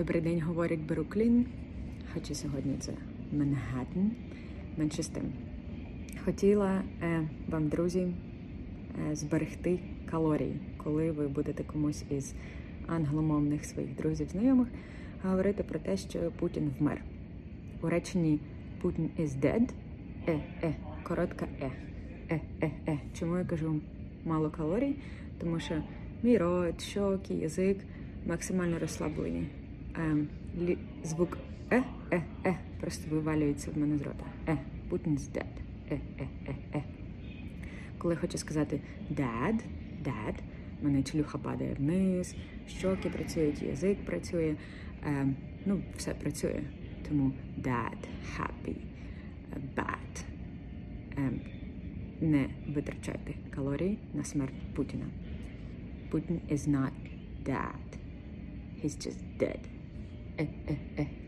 Добрий день, говорить Бруклін. Хоча сьогодні це Манхеттен. Менше з тим. Хотіла е, вам, друзі, е, зберегти калорії, коли ви будете комусь із англомовних своїх друзів, знайомих говорити про те, що Путін вмер. У реченні Putin is dead. Е, е, коротка е. Е, е, е. Чому я кажу мало калорій? Тому що мій рот, щоки, язик максимально розслаблені. Ем, лі, звук е, е, е просто вивалюється в мене з рота. Е, Putin's dead. Е, е, е, е. Коли хочу сказати dad, dad, в мене челюха падає вниз, щоки працюють, язик працює, ем, ну, все працює. Тому dad, happy, bad. Ем, не витрачайте калорії на смерть Путіна. Putin is not dead. He's just dead. Eh, eh, eh.